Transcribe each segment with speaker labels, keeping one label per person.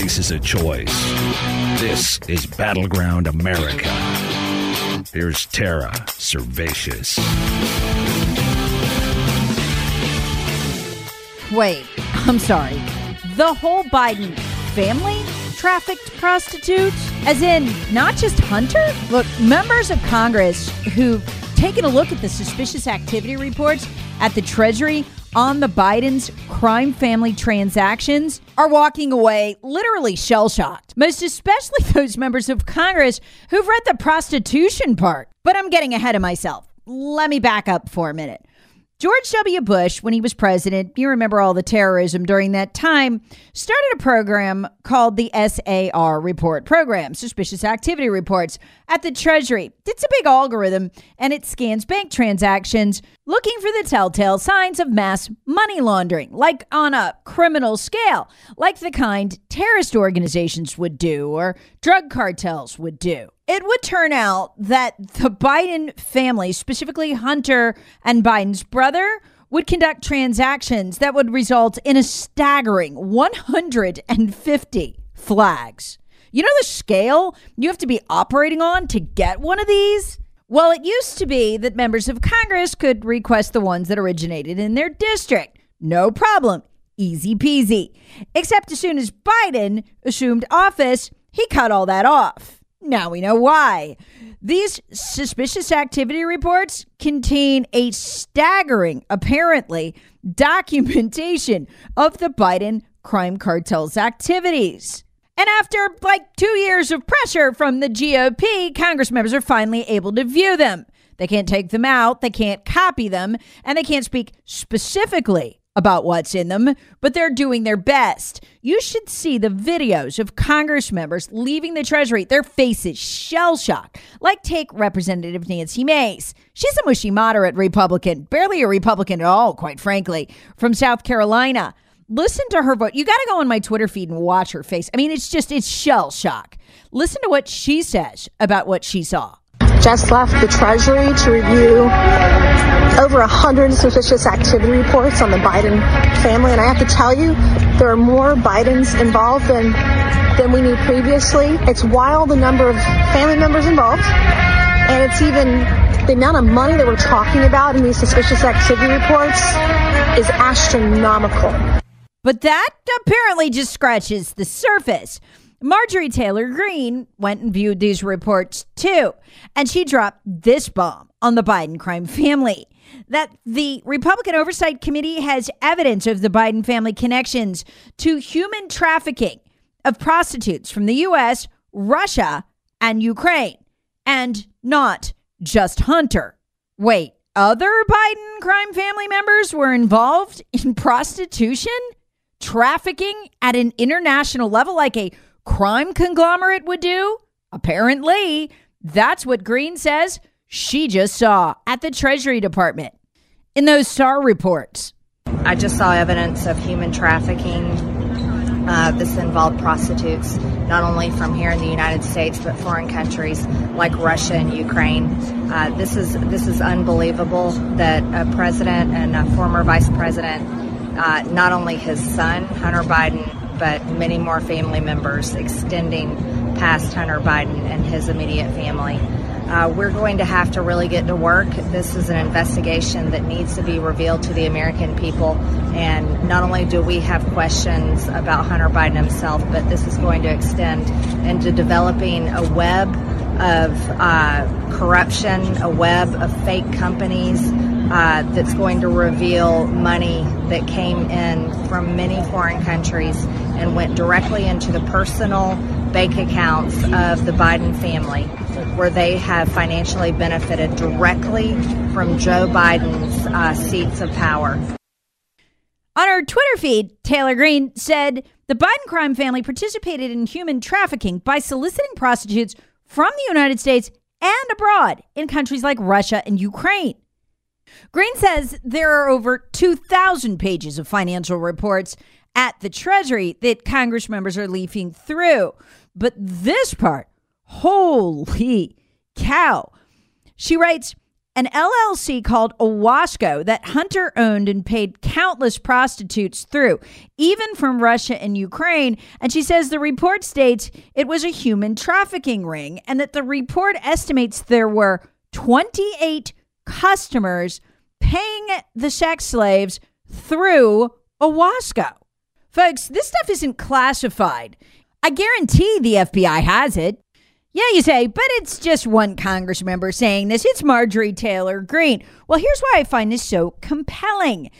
Speaker 1: faces a choice. This is Battleground America. Here's Tara Servatius.
Speaker 2: Wait, I'm sorry. The whole Biden family trafficked prostitutes? As in, not just Hunter? Look, members of Congress who've taken a look at the suspicious activity reports at the Treasury on the Biden's crime family transactions are walking away literally shell shocked. Most especially those members of Congress who've read the prostitution part. But I'm getting ahead of myself. Let me back up for a minute. George W. Bush, when he was president, you remember all the terrorism during that time, started a program called the SAR Report Program, Suspicious Activity Reports, at the Treasury. It's a big algorithm and it scans bank transactions looking for the telltale signs of mass money laundering, like on a criminal scale, like the kind terrorist organizations would do or drug cartels would do it would turn out that the Biden family, specifically Hunter and Biden's brother, would conduct transactions that would result in a staggering 150 flags. You know the scale you have to be operating on to get one of these? Well, it used to be that members of Congress could request the ones that originated in their district. No problem. Easy peasy. Except as soon as Biden assumed office, he cut all that off. Now we know why. These suspicious activity reports contain a staggering, apparently, documentation of the Biden crime cartel's activities. And after like two years of pressure from the GOP, Congress members are finally able to view them. They can't take them out, they can't copy them, and they can't speak specifically about what's in them, but they're doing their best. You should see the videos of Congress members leaving the Treasury, their faces shell shocked. Like, take Representative Nancy Mace. She's a mushy moderate Republican, barely a Republican at all, quite frankly, from South Carolina. Listen to her vote. You got to go on my Twitter feed and watch her face. I mean, it's just, it's shell shock. Listen to what she says about what she saw
Speaker 3: just left the Treasury to review over 100 suspicious activity reports on the Biden family. And I have to tell you, there are more Bidens involved than, than we knew previously. It's wild the number of family members involved. And it's even the amount of money that we're talking about in these suspicious activity reports is astronomical.
Speaker 2: But that apparently just scratches the surface. Marjorie Taylor Greene went and viewed these reports too, and she dropped this bomb on the Biden crime family that the Republican Oversight Committee has evidence of the Biden family connections to human trafficking of prostitutes from the US, Russia, and Ukraine, and not just Hunter. Wait, other Biden crime family members were involved in prostitution? Trafficking at an international level, like a crime conglomerate would do? Apparently, that's what Greene says she just saw at the Treasury Department in those SAR reports.
Speaker 4: I just saw evidence of human trafficking. Uh, this involved prostitutes, not only from here in the United States, but foreign countries like Russia and Ukraine. Uh, this is this is unbelievable that a president and a former vice president, uh, not only his son Hunter Biden, but many more family members extending past Hunter Biden and his immediate family. Uh, we're going to have to really get to work. This is an investigation that needs to be revealed to the American people. And not only do we have questions about Hunter Biden himself, but this is going to extend into developing a web of uh, corruption, a web of fake companies, uh, that's going to reveal money that came in from many foreign countries and went directly into the personal bank accounts of the Biden family, where they have financially benefited directly from Joe Biden's uh, seats of power.
Speaker 2: On her Twitter feed, Taylor Greene said the Biden crime family participated in human trafficking by soliciting prostitutes from the United States and abroad in countries like Russia and Ukraine. Greene says there are over 2,000 pages of financial reports at the Treasury that Congress members are leafing through. But this part, holy cow. She writes an LLC called Owasco that Hunter owned and paid countless prostitutes through, even from Russia and Ukraine. And she says the report states it was a human trafficking ring and that the report estimates there were 28 customers paying the sex slaves through Owasco. Folks, this stuff isn't classified. I guarantee the FBI has it. Yeah, you say, but it's just one Congress member saying this. It's Marjorie Taylor Greene. Well, here's why I find this so compelling.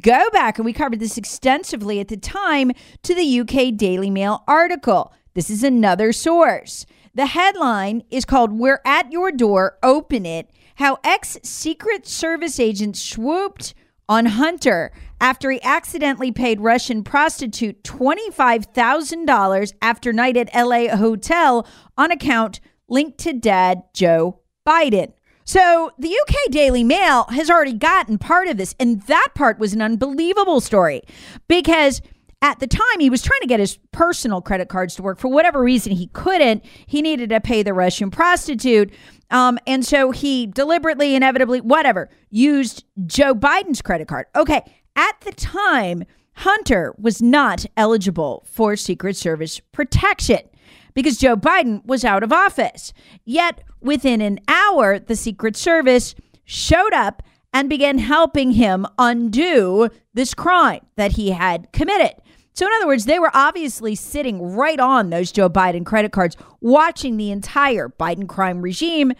Speaker 2: Go back, and we covered this extensively at the time, to the UK Daily Mail article. This is another source. The headline is called We're at Your Door, Open It How Ex Secret Service Agents Swooped on Hunter after he accidentally paid Russian prostitute $25,000 after night at LA hotel on account linked to dad Joe Biden. So the UK Daily Mail has already gotten part of this, and that part was an unbelievable story because at the time he was trying to get his personal credit cards to work for whatever reason he couldn't he needed to pay the russian prostitute um, and so he deliberately, inevitably, whatever, used Joe Biden's credit card. Okay. At the time, Hunter was not eligible for Secret Service protection because Joe Biden was out of office. Yet within an hour, the Secret Service showed up and began helping him undo this crime that he had committed. So, in other words, they were obviously sitting right on those Joe Biden credit cards, watching the entire Biden crime regime.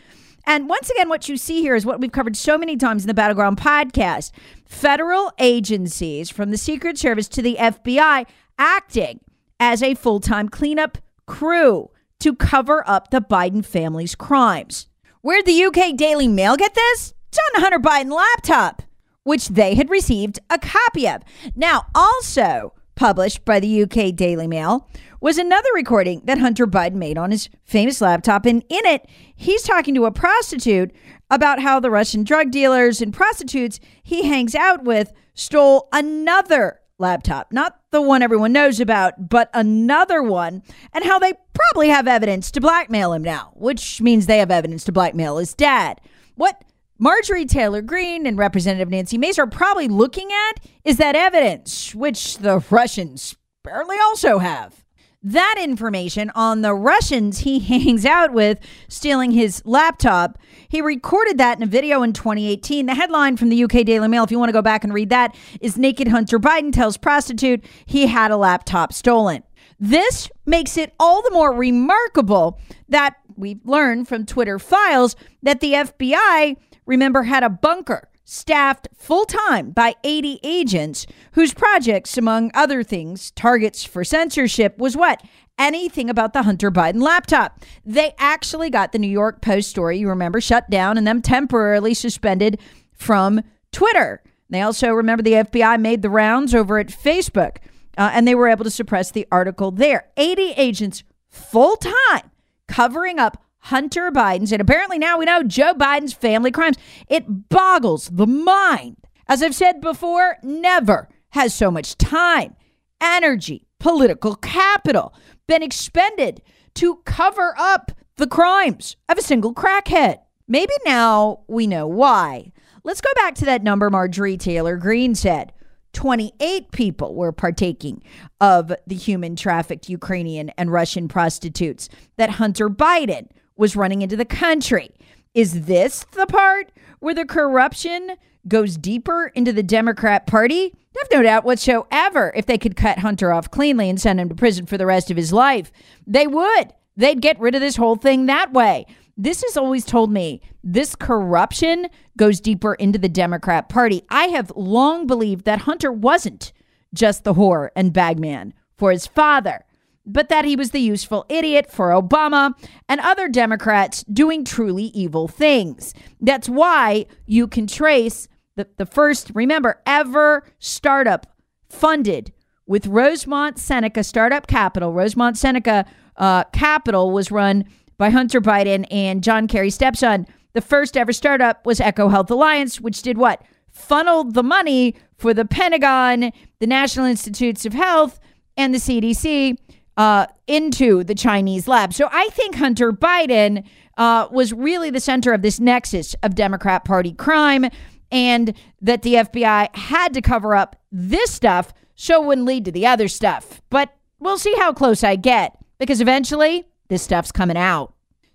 Speaker 2: And once again, what you see here is what we've covered so many times in the Battleground podcast federal agencies from the Secret Service to the FBI acting as a full time cleanup crew to cover up the Biden family's crimes. Where'd the UK Daily Mail get this? The Hunter Biden laptop, which they had received a copy of. Now, also, published by the UK Daily Mail, was another recording that Hunter Biden made on his famous laptop. And in it, he's talking to a prostitute about how the Russian drug dealers and prostitutes he hangs out with stole another laptop, not the one everyone knows about, but another one, and how they probably have evidence to blackmail him now, which means they have evidence to blackmail his dad. What Marjorie Taylor Greene and Representative Nancy Mace are probably looking at is that evidence, which the Russians apparently also have. That information on the Russians he hangs out with stealing his laptop. He recorded that in a video in 2018. The headline from the UK Daily Mail, if you want to go back and read that, is Naked Hunter Biden tells prostitute he had a laptop stolen. This makes it all the more remarkable that we've learned from Twitter files that the FBI remember, had a bunker staffed full time by 80 agents whose projects, among other things, targets for censorship, was what? Anything about the Hunter Biden laptop. They actually got the New York Post story, you remember, shut down and them temporarily suspended from Twitter. They also remember the FBI made the rounds over at Facebook uh, and they were able to suppress the article there. 80 agents full time covering up Hunter Biden's, and apparently now we know Joe Biden's family crimes. It boggles the mind. As I've said before, never has so much time, energy, political capital been expended to cover up the crimes of a single crackhead. Maybe now we know why. Let's go back to that number Marjorie Taylor Greene said. 28 people were partaking of the human trafficked Ukrainian and Russian prostitutes that Hunter Biden was running into the country. Is this the part where the corruption goes deeper into the Democrat Party? I have no doubt whatsoever if they could cut Hunter off cleanly and send him to prison for the rest of his life. They would. They'd get rid of this whole thing that way. This has always told me this corruption goes deeper into the Democrat Party. I have long believed that Hunter wasn't just the whore and bagman for his father but that he was the useful idiot for Obama and other Democrats doing truly evil things. That's why you can trace the, the first, remember, ever startup funded with Rosemont Seneca Startup Capital. Rosemont Seneca uh, Capital was run by Hunter Biden and John Kerry's stepson. The first ever startup was EcoHealth Alliance, which did what? Funneled the money for the Pentagon, the National Institutes of Health, and the CDC uh, into the Chinese lab. So I think Hunter Biden uh, was really the center of this nexus of Democrat Party crime, and that the FBI had to cover up this stuff so it wouldn't lead to the other stuff. But we'll see how close I get because eventually this stuff's coming out.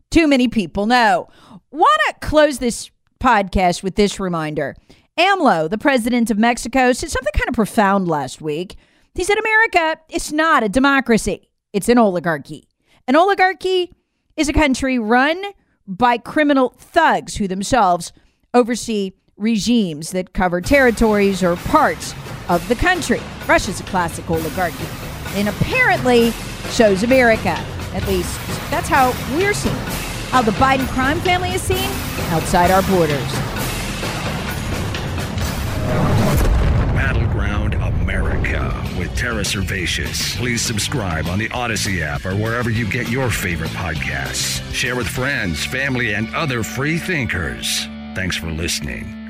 Speaker 2: Too many people know. Want to close this podcast with this reminder. AMLO, the president of Mexico, said something kind of profound last week. He said, America, it's not a democracy, it's an oligarchy. An oligarchy is a country run by criminal thugs who themselves oversee regimes that cover territories or parts of the country. Russia's a classic oligarchy. And apparently, shows America. At least that's how we're seen. How the Biden crime family is seen outside our borders.
Speaker 1: Battleground America with Tara Servatius. Please subscribe on the Odyssey app or wherever you get your favorite podcasts. Share with friends, family, and other free thinkers. Thanks for listening.